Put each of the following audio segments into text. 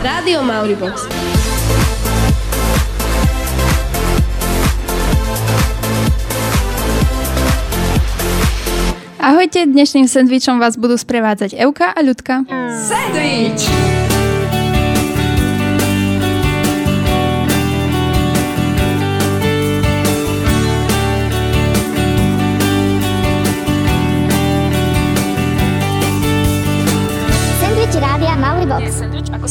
Rádio Mauribox. Ahojte, dnešným sendvičom vás budú sprevádzať Euka a Ľudka. Sandwich!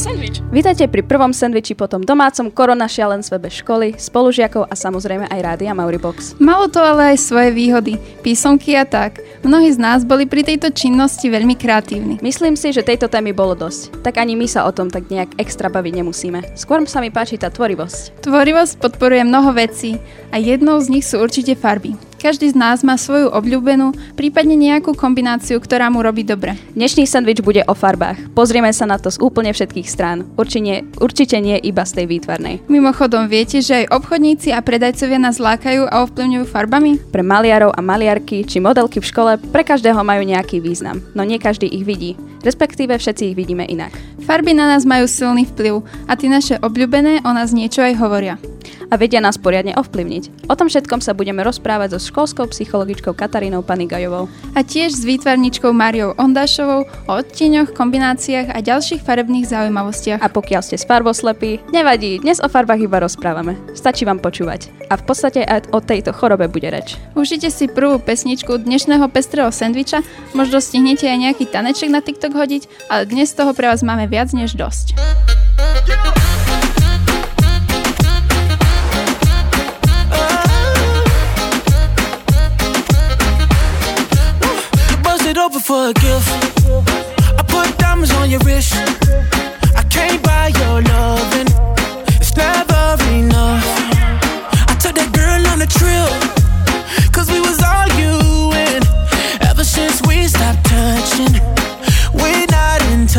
Sandwich. Vítajte pri prvom sendviči po tom domácom korona šialenstve bez školy, spolužiakov a samozrejme aj Rádia Mauribox. Malo to ale aj svoje výhody, písomky a tak. Mnohí z nás boli pri tejto činnosti veľmi kreatívni. Myslím si, že tejto témy bolo dosť. Tak ani my sa o tom tak nejak extra baviť nemusíme. Skôr sa mi páči tá tvorivosť. Tvorivosť podporuje mnoho vecí a jednou z nich sú určite farby. Každý z nás má svoju obľúbenú, prípadne nejakú kombináciu, ktorá mu robí dobre. Dnešný sendvič bude o farbách. Pozrieme sa na to z úplne všetkých strán. Určite, určite nie iba z tej výtvarnej. Mimochodom, viete, že aj obchodníci a predajcovia nás lákajú a ovplyvňujú farbami? Pre maliarov a maliarky či modelky v škole pre každého majú nejaký význam, no nie každý ich vidí. Respektíve všetci ich vidíme inak. Farby na nás majú silný vplyv a tie naše obľúbené o nás niečo aj hovoria. A vedia nás poriadne ovplyvniť. O tom všetkom sa budeme rozprávať so školskou psychologičkou Katarínou Panigajovou. A tiež s výtvarničkou Máriou Ondášovou o odtieňoch, kombináciách a ďalších farebných zaujímavostiach. A pokiaľ ste farboslepí, nevadí, dnes o farbách iba rozprávame. Stačí vám počúvať. A v podstate aj o tejto chorobe bude reč. Užite si prvú pesničku dnešného pestrého sendviča, možno stihnete aj nejaký taneček na TikTok hodiť, ale dnes toho pre vás máme viac než dosť. Open for a gift. I put diamonds on your wrist. I can't buy your loving. It's never enough. I took that girl on a trip. Cause we was arguing. Ever since we stopped touching,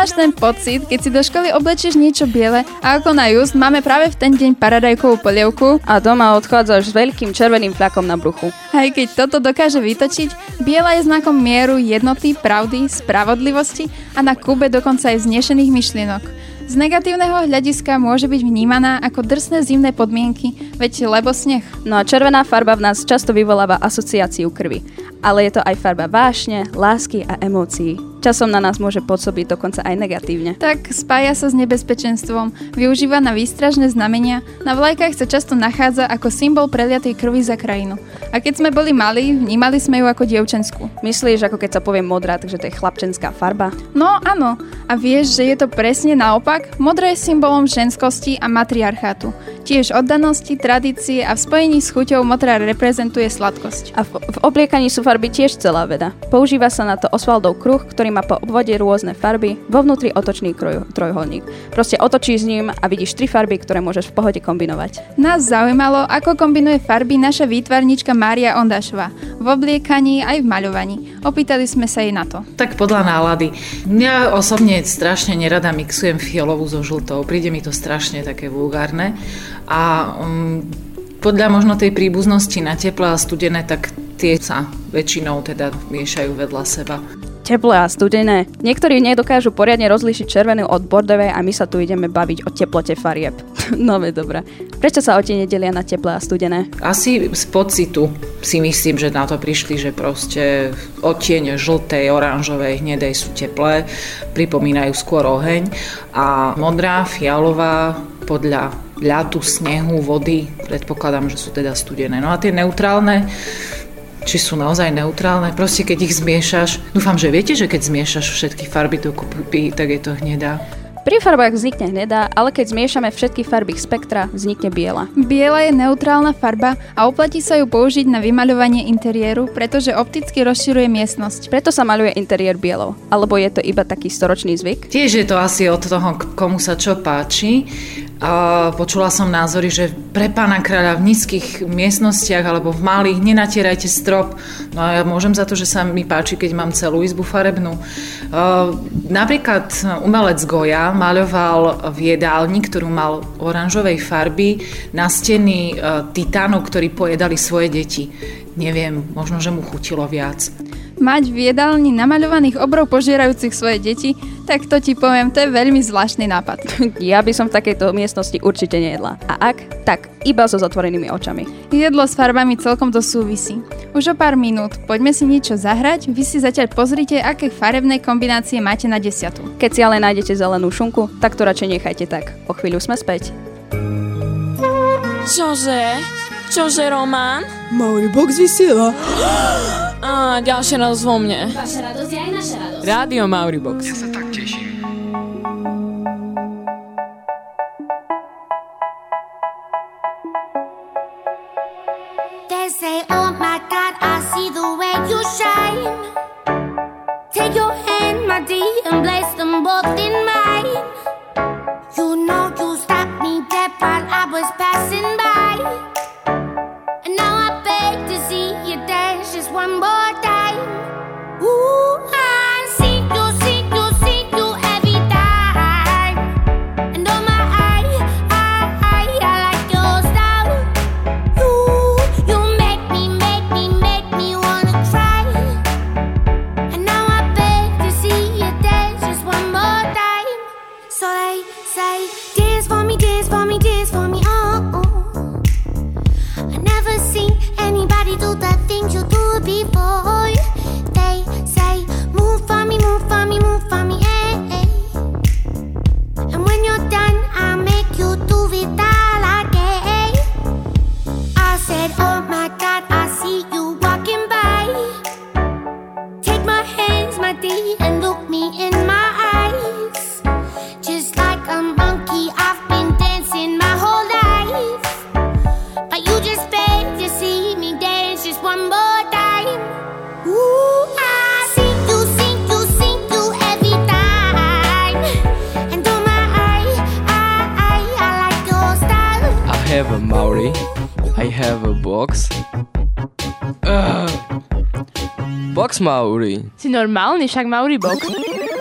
Poznáš ten pocit, keď si do školy oblečieš niečo biele a ako na just máme práve v ten deň paradajkovú polievku A doma odchádzaš s veľkým červeným fľakom na bruchu. a aj keď toto dokáže vytočiť, biela je znakom mieru, jednoty, pravdy, spravodlivosti a na kube dokonca aj znešených myšlienok. Z negatívneho hľadiska môže byť vnímaná ako drsné zimné podmienky, veď lebo sneh. No a červená farba v nás často vyvoláva asociáciu krvi. Ale je to aj farba vášne, lásky a emócií. Časom na nás môže pôsobiť dokonca aj negatívne. Tak spája sa s nebezpečenstvom, využíva na výstražné znamenia, na vlajkách sa často nachádza ako symbol preliatej krvi za krajinu. A keď sme boli malí, vnímali sme ju ako dievčenskú. Myslíš, ako keď sa povie modrá, takže to je chlapčenská farba? No áno, a vieš, že je to presne naopak? Modré je symbolom ženskosti a matriarchátu. Tiež oddanosti, tradície a v spojení s chuťou modrá reprezentuje sladkosť. A v, v obliekaní sú farby tiež celá veda. Používa sa na to Oswaldov kruh, ktorý má po obvode rôzne farby, vo vnútri otočný kroj, trojholník. Proste otočíš s ním a vidíš tri farby, ktoré môžeš v pohode kombinovať. Nás zaujímalo, ako kombinuje farby naša výtvarnička Mária Ondašová. V obliekaní aj v maľovaní. Opýtali sme sa jej na to. Tak podľa nálady. Ja osobne strašne nerada mixujem fialovú so žltou. Príde mi to strašne také vulgárne. A um, podľa možno tej príbuznosti na teplé a studené, tak tie sa väčšinou teda miešajú vedľa seba. Teplé a studené. Niektorí nedokážu poriadne rozlíšiť červenú od bordovej a my sa tu ideme baviť o teplote farieb. no veď dobré. Prečo sa tie nedelia na teplé a studené? Asi z pocitu si myslím, že na to prišli, že proste odtieň žltej, oranžovej, hnedej sú teplé, pripomínajú skôr oheň a modrá, fialová podľa ľadu, snehu, vody, predpokladám, že sú teda studené. No a tie neutrálne, či sú naozaj neutrálne, proste keď ich zmiešaš, dúfam, že viete, že keď zmiešaš všetky farby dokopy, tak je to hnedá. Pri farbách vznikne hnedá, ale keď zmiešame všetky farby spektra, vznikne biela. Biela je neutrálna farba a oplatí sa ju použiť na vymaľovanie interiéru, pretože opticky rozširuje miestnosť. Preto sa maľuje interiér bielou. Alebo je to iba taký storočný zvyk? Tiež je to asi od toho, komu sa čo páči. Počula som názory, že pre pána kráľa v nízkych miestnostiach alebo v malých nenatierajte strop. No a ja môžem za to, že sa mi páči, keď mám celú izbu farebnú. Napríklad umelec Goja maľoval v jedálni, ktorú mal oranžovej farby, na steny titánov, ktorí pojedali svoje deti. Neviem, možno, že mu chutilo viac mať v jedálni namaľovaných obrov požierajúcich svoje deti, tak to ti poviem, to je veľmi zvláštny nápad. Ja by som v takejto miestnosti určite nejedla. A ak, tak iba so zatvorenými očami. Jedlo s farbami celkom to súvisí. Už o pár minút poďme si niečo zahrať, vy si zatiaľ pozrite, aké farebné kombinácie máte na desiatu. Keď si ale nájdete zelenú šunku, tak to radšej nechajte tak. O chvíľu sme späť. Čože? Čože, Román? Mauri Box vysiela. Á, ďalšia radosť vo mne. Vaša radosť je aj naša radosť. Rádio Mauribox. Ja sa tak teším. Maori. I have a box. Ugh. Box Maori. Si normálny, však Mauribox.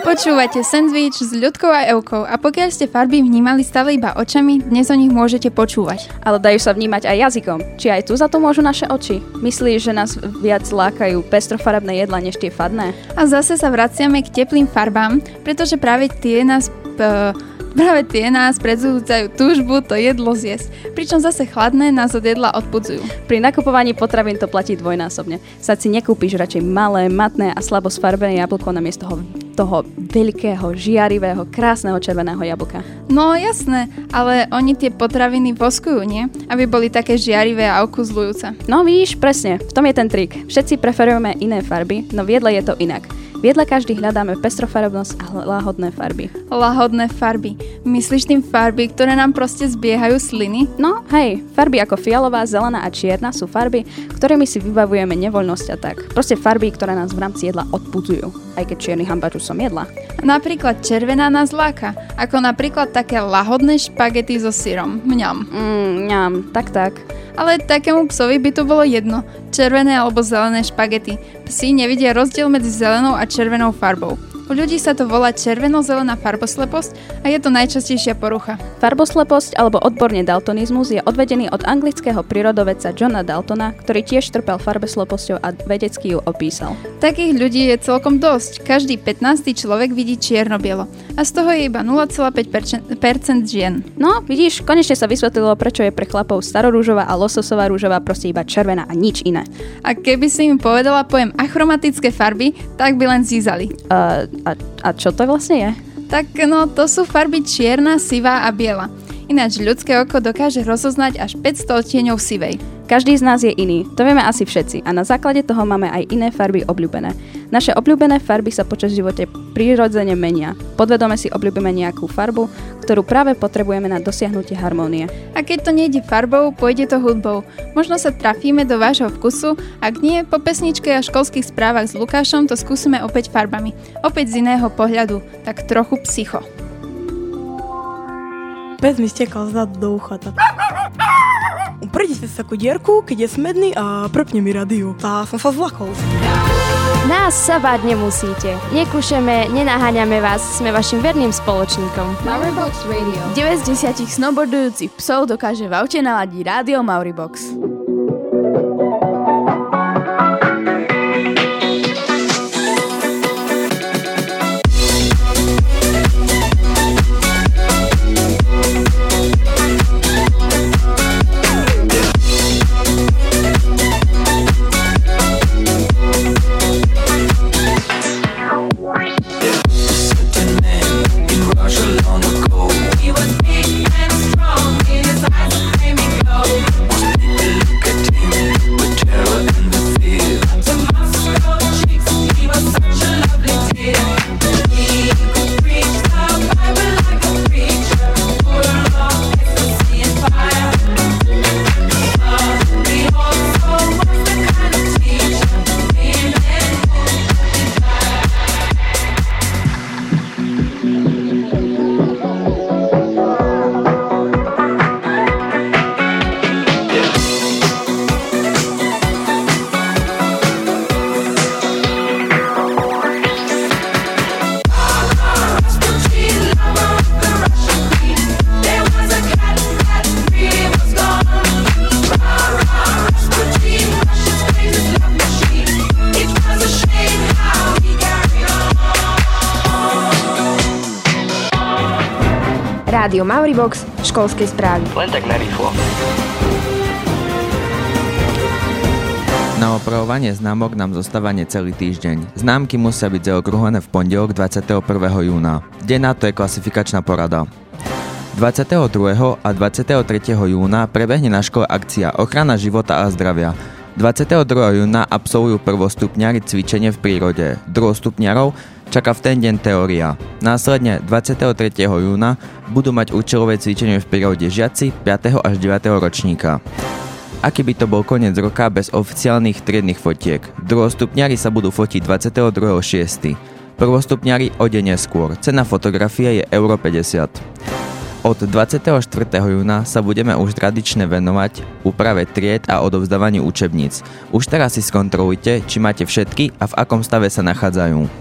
Počúvate sandwich s ľudkou a Evkou a pokiaľ ste farby vnímali stále iba očami, dnes o nich môžete počúvať. Ale dajú sa vnímať aj jazykom. Či aj tu za to môžu naše oči? Myslíš, že nás viac lákajú pestrofarebné jedla než tie fadné? A zase sa vraciame k teplým farbám, pretože práve tie nás p- Práve tie nás predzúcajú túžbu to jedlo zjesť, pričom zase chladné nás od jedla odpudzujú. Pri nakupovaní potravín to platí dvojnásobne. Sa si nekúpiš radšej malé, matné a slabo sfarbené jablko namiesto toho, toho veľkého, žiarivého, krásneho červeného jablka. No jasné, ale oni tie potraviny voskujú, nie? Aby boli také žiarivé a okuzľujúce. No vidíš, presne, v tom je ten trik. Všetci preferujeme iné farby, no v jedle je to inak. V jedle každý hľadáme pestrofarebnosť a lahodné farby. Lahodné farby. Myslíš tým farby, ktoré nám proste zbiehajú sliny? No, hej, farby ako fialová, zelená a čierna sú farby, ktorými si vybavujeme nevoľnosť a tak. Proste farby, ktoré nás v rámci jedla odpudzujú. Aj keď čierny hambaču som jedla. Napríklad červená nás láka, ako napríklad také lahodné špagety so syrom. Mňam. Mmm, ňam, tak tak. Ale takému psovi by to bolo jedno, červené alebo zelené špagety. Psi nevidia rozdiel medzi zelenou a červenou farbou. U ľudí sa to volá červeno-zelená farbosleposť a je to najčastejšia porucha. Farbosleposť alebo odborne daltonizmus je odvedený od anglického prírodovedca Johna Daltona, ktorý tiež trpel farbosleposťou a vedecky ju opísal. Takých ľudí je celkom dosť. Každý 15. človek vidí čierno-bielo a z toho je iba 0,5% žien. No, vidíš, konečne sa vysvetlilo, prečo je pre chlapov starorúžová a lososová rúžová proste iba červená a nič iné. A keby si im povedala pojem achromatické farby, tak by len zízali. Uh, a, a čo to vlastne je? Tak no, to sú farby čierna, sivá a biela. Ináč ľudské oko dokáže rozoznať až 500 odtieňov sivej. Každý z nás je iný, to vieme asi všetci a na základe toho máme aj iné farby obľúbené. Naše obľúbené farby sa počas živote prirodzene menia. Podvedome si obľúbime nejakú farbu, ktorú práve potrebujeme na dosiahnutie harmónie. A keď to nejde farbou, pôjde to hudbou. Možno sa trafíme do vášho vkusu, ak nie, po pesničke a školských správach s Lukášom to skúsime opäť farbami. Opäť z iného pohľadu, tak trochu psycho. Pes mi stekal zad do ucha. Tak. Uprejte sa ku dierku, keď je smedný a prepne mi radio. Tá som sa zlakol. Nás sa báť nemusíte. Nekúšeme, nenaháňame vás, sme vašim verným spoločníkom. Mauribox Radio. 9 z 10 snowboardujúcich psov dokáže v aute naladiť rádio Mauribox. Rádio Mauribox, školskej správy. Len tak narýchlo. Na opravovanie známok nám zostáva necelý týždeň. Známky musia byť zaokrúhlené v pondelok 21. júna. Deň na to je klasifikačná porada. 22. a 23. júna prebehne na škole akcia Ochrana života a zdravia. 22. júna absolvujú prvostupňari cvičenie v prírode. Druhostupňarov čaká v ten deň teória. Následne 23. júna budú mať účelové cvičenie v prírode žiaci 5. až 9. ročníka. Aký by to bol koniec roka bez oficiálnych triednych fotiek? Druhostupňari sa budú fotiť 22.6. Prvostupňari o deň neskôr. Cena fotografie je euro 50. Od 24. júna sa budeme už tradične venovať úprave tried a odovzdávaniu učebníc. Už teraz si skontrolujte, či máte všetky a v akom stave sa nachádzajú.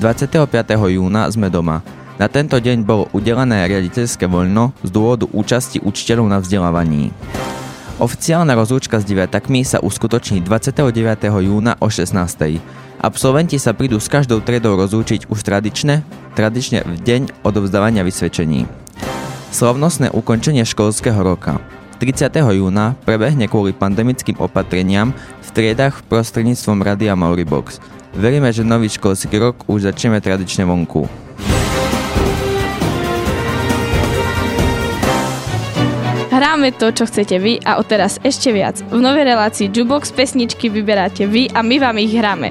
25. júna sme doma. Na tento deň bolo udelené riaditeľské voľno z dôvodu účasti učiteľov na vzdelávaní. Oficiálna rozlúčka s deviatakmi sa uskutoční 29. júna o 16. Absolventi sa prídu s každou triedou rozlúčiť už tradične, tradične v deň odovzdávania vysvedčení. Slavnostné ukončenie školského roka. 30. júna prebehne kvôli pandemickým opatreniam v triedách prostredníctvom Radia Mauribox. Veríme, že nový školský rok už začneme tradične vonku. Hráme to, čo chcete vy a odteraz ešte viac. V novej relácii Jubox pesničky vyberáte vy a my vám ich hráme.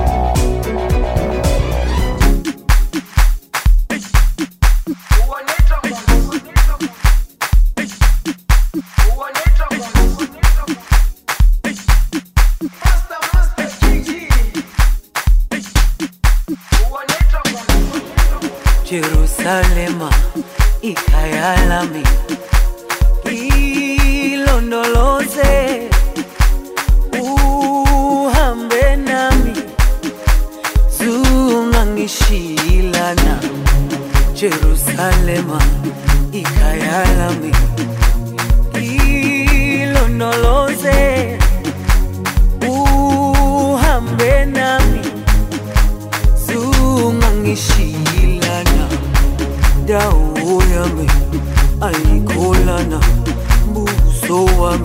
ikalema ikayalami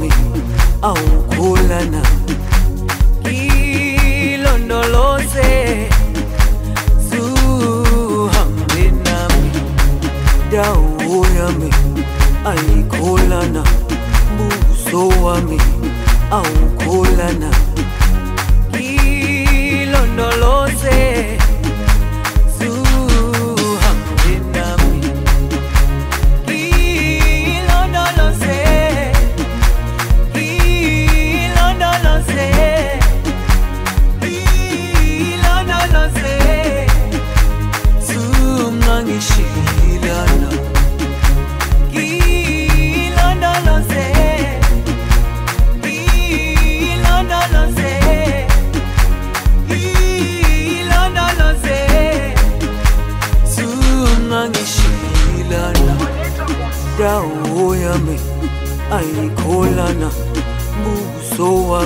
mimi au kulana ilondoloze zuhambe nami dau yami aikulana buso wami au kulana ilondoloze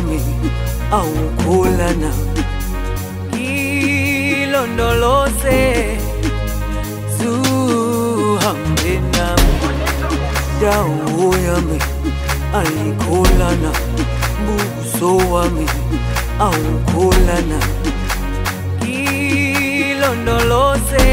wami awukholana ilondoloze zuhambe nami. Dawo yami ayikholana buso wami awukholana ilondoloze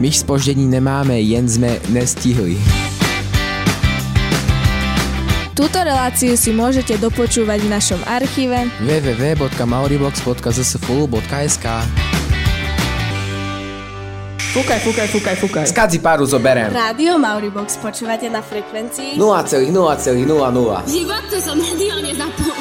My spoždění nemáme, jen jsme nestihli. Túto reláciu si môžete dopočúvať v našom archíve www.mauribox.zsfulu.sk Fúkaj, fúkaj, fúkaj, fúkaj. Skadzi páru zoberiem. Rádio Mauribox počúvate na frekvencii 0,0,00. Život to som rádio nezapol.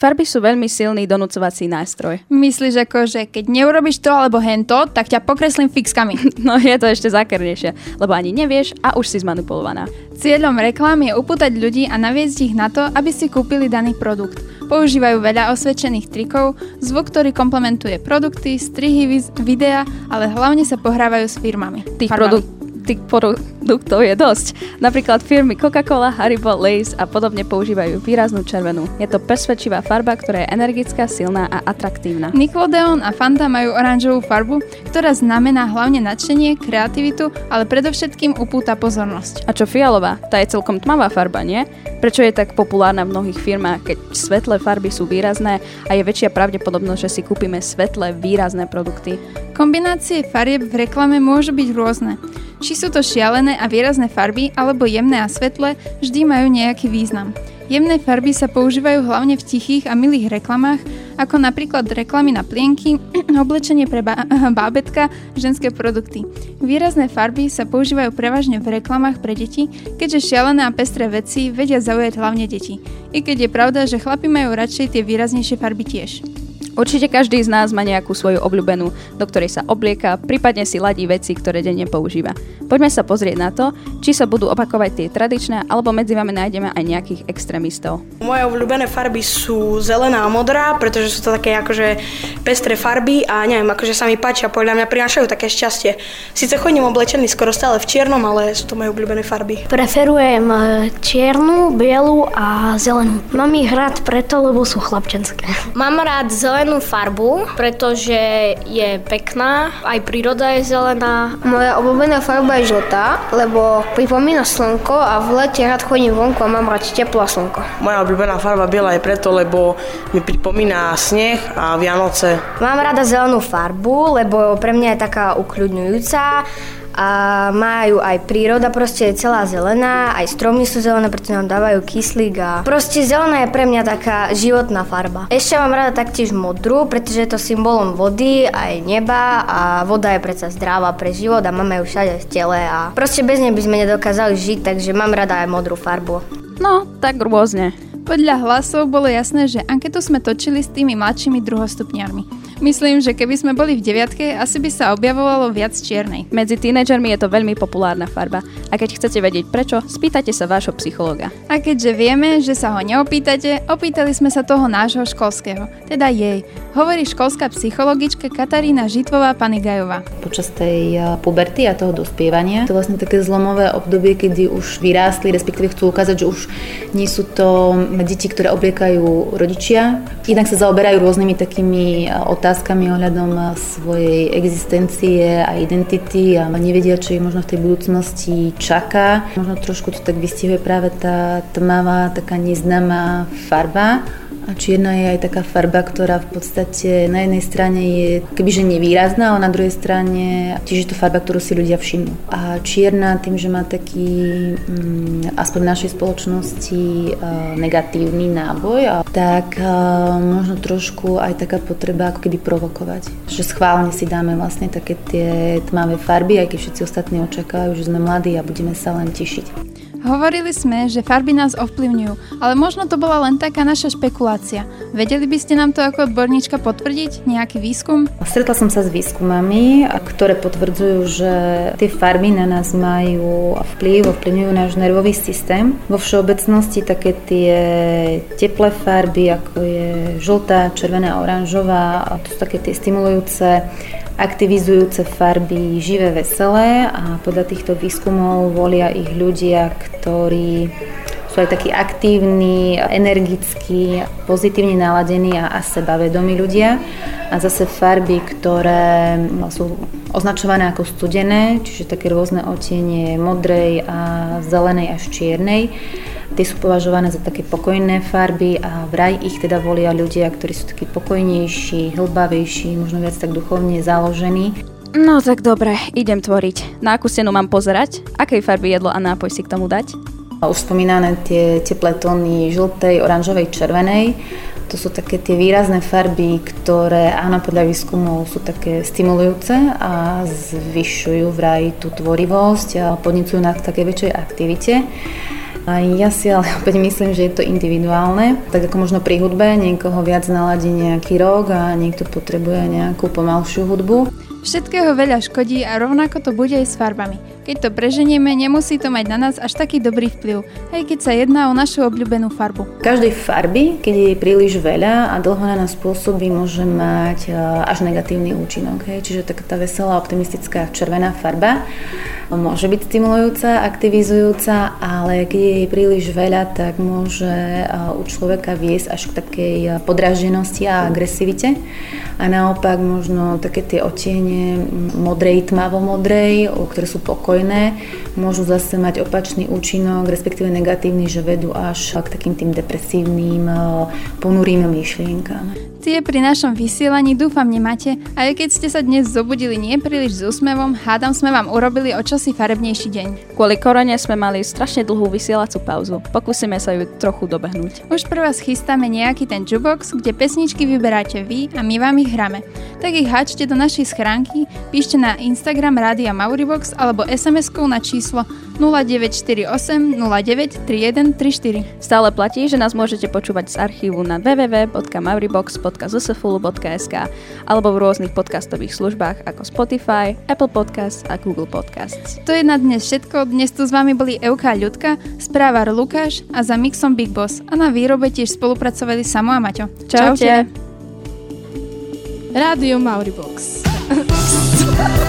Farby sú veľmi silný donúcovací nástroj. Myslíš ako, že keď neurobiš to alebo hento, tak ťa pokreslím fixkami. No je to ešte zákernejšie, lebo ani nevieš a už si zmanipulovaná. Cieľom reklám je upútať ľudí a naviesť ich na to, aby si kúpili daný produkt. Používajú veľa osvedčených trikov, zvuk, ktorý komplementuje produkty, strihy, videa, ale hlavne sa pohrávajú s firmami. Tých, produ- tých produktov je dosť. Napríklad firmy Coca-Cola, Haribo, Lays a podobne používajú výraznú červenú. Je to presvedčivá farba, ktorá je energická, silná a atraktívna. Nickelodeon a Fanta majú oranžovú farbu, ktorá znamená hlavne nadšenie, kreativitu, ale predovšetkým upúta pozornosť. A čo fialová? Tá je celkom tmavá farba, nie? Prečo je tak populárna v mnohých firmách, keď svetlé farby sú výrazné a je väčšia pravdepodobnosť, že si kúpime svetlé, výrazné produkty? Kombinácie farieb v reklame môžu byť rôzne. Či sú to šialené a výrazné farby, alebo jemné a svetlé, vždy majú nejaký význam. Jemné farby sa používajú hlavne v tichých a milých reklamách, ako napríklad reklamy na plienky, oblečenie pre ba- bábetka, ženské produkty. Výrazné farby sa používajú prevažne v reklamách pre deti, keďže šialené a pestré veci vedia zaujať hlavne deti. I keď je pravda, že chlapi majú radšej tie výraznejšie farby tiež. Určite každý z nás má nejakú svoju obľúbenú, do ktorej sa oblieka, prípadne si ladí veci, ktoré denne používa. Poďme sa pozrieť na to, či sa budú opakovať tie tradičné, alebo medzi vami nájdeme aj nejakých extrémistov. Moje obľúbené farby sú zelená a modrá, pretože sú to také akože pestré farby a neviem, akože sa mi páčia, podľa mňa prinášajú také šťastie. Sice chodím oblečený skoro stále v čiernom, ale sú to moje obľúbené farby. Preferujem e, čiernu, bielu a zelenú. Mám ich rád preto, lebo sú chlapčenské. Mám rád zelenú farbu, pretože je pekná, aj príroda je zelená. Moja obľúbená farba je žltá, lebo pripomína slnko a v lete rád chodím vonku a mám rád teplo a slnko. Moja obľúbená farba biela je preto, lebo mi pripomína sneh a Vianoce. Mám rada zelenú farbu, lebo pre mňa je taká ukľudňujúca a majú aj príroda, proste je celá zelená, aj stromy sú zelené, pretože nám dávajú kyslík a proste zelená je pre mňa taká životná farba. Ešte mám rada taktiež modrú, pretože je to symbolom vody aj neba a voda je predsa zdravá pre život a máme ju všade v tele a proste bez nej by sme nedokázali žiť, takže mám rada aj modrú farbu. No, tak rôzne. Podľa hlasov bolo jasné, že anketu sme točili s tými mladšími druhostupniarmi. Myslím, že keby sme boli v deviatke, asi by sa objavovalo viac čiernej. Medzi tínedžermi je to veľmi populárna farba. A keď chcete vedieť prečo, spýtajte sa vášho psychologa. A keďže vieme, že sa ho neopýtate, opýtali sme sa toho nášho školského, teda jej. Hovorí školská psychologička Katarína Žitvová Panigajová. Počas tej puberty a toho dospievania, to vlastne také zlomové obdobie, kedy už vyrástli, respektíve chcú ukázať, že už nie sú to deti, ktoré obliekajú rodičia. Inak sa zaoberajú rôznymi takými otázkami otázkami ohľadom svojej existencie a identity a nevedia, čo ich možno v tej budúcnosti čaká. Možno trošku to tak vystihuje práve tá tmavá, taká neznáma farba a čierna je aj taká farba, ktorá v podstate na jednej strane je kebyže nevýrazná, ale na druhej strane tiež je to farba, ktorú si ľudia všimnú. A čierna tým, že má taký, mm, aspoň v našej spoločnosti, negatívny náboj, tak možno trošku aj taká potreba ako keby provokovať. Že schválne si dáme vlastne také tie tmavé farby, aj keď všetci ostatní očakávajú, že sme mladí a budeme sa len tešiť. Hovorili sme, že farby nás ovplyvňujú, ale možno to bola len taká naša špekulácia. Vedeli by ste nám to ako odborníčka potvrdiť? Nejaký výskum? Stretla som sa s výskumami, ktoré potvrdzujú, že tie farby na nás majú vplyv, ovplyvňujú náš nervový systém. Vo všeobecnosti také tie teplé farby, ako je žltá, červená, oranžová, to sú také tie stimulujúce aktivizujúce farby živé, veselé a podľa týchto výskumov volia ich ľudia, ktorí sú aj takí aktívni, energickí, pozitívne naladení a, a sebavedomí ľudia. A zase farby, ktoré sú označované ako studené, čiže také rôzne otienie modrej a zelenej až čiernej, Tie sú považované za také pokojné farby a vraj ich teda volia ľudia, ktorí sú takí pokojnejší, hlbavejší, možno viac tak duchovne založení. No tak dobre, idem tvoriť. Na akú stenu mám pozerať? Akej farby jedlo a nápoj si k tomu dať? Už spomínané tie teplé tóny žltej, oranžovej, červenej. To sú také tie výrazné farby, ktoré áno, podľa výskumov sú také stimulujúce a zvyšujú vraj tú tvorivosť a podnicujú na také väčšej aktivite. A ja si ale opäť myslím, že je to individuálne. Tak ako možno pri hudbe, niekoho viac naladí nejaký rok a niekto potrebuje nejakú pomalšiu hudbu. Všetkého veľa škodí a rovnako to bude aj s farbami. Keď to preženieme, nemusí to mať na nás až taký dobrý vplyv, aj keď sa jedná o našu obľúbenú farbu. Každej farby, keď je príliš veľa a dlho na nás spôsobí, môže mať až negatívny účinok. Hej. Čiže taká tá veselá, optimistická červená farba môže byť stimulujúca, aktivizujúca, ale keď je jej príliš veľa, tak môže u človeka viesť až k takej podraždenosti a agresivite. A naopak možno také tie otiene modrej, tmavo-modrej, ktoré sú pokojné, môžu zase mať opačný účinok, respektíve negatívny, že vedú až k takým tým depresívnym, ponurým myšlienkám. Tie pri našom vysielaní dúfam nemáte a aj keď ste sa dnes zobudili nie príliš s úsmevom, hádam sme vám urobili o čosi farebnejší deň. Kvôli korone sme mali strašne dlhú vysielacú pauzu. Pokúsime sa ju trochu dobehnúť. Už pre vás chystáme nejaký ten jukebox, kde pesničky vyberáte vy a my vám ich hráme. Tak ich háčte do našej schránky, píšte na Instagram Rádia Mauribox alebo SMS-kou na číslo 0948 09 3134. Stále platí, že nás môžete počúvať z archívu na www.mauribox.zsfulu.sk alebo v rôznych podcastových službách ako Spotify, Apple Podcasts a Google Podcasts. To je na dnes všetko. Dnes tu s vami boli Euka Ľudka, správar Lukáš a za mixom Big Boss. A na výrobe tiež spolupracovali Samo a Maťo. Čaute. Rádio Mauribox.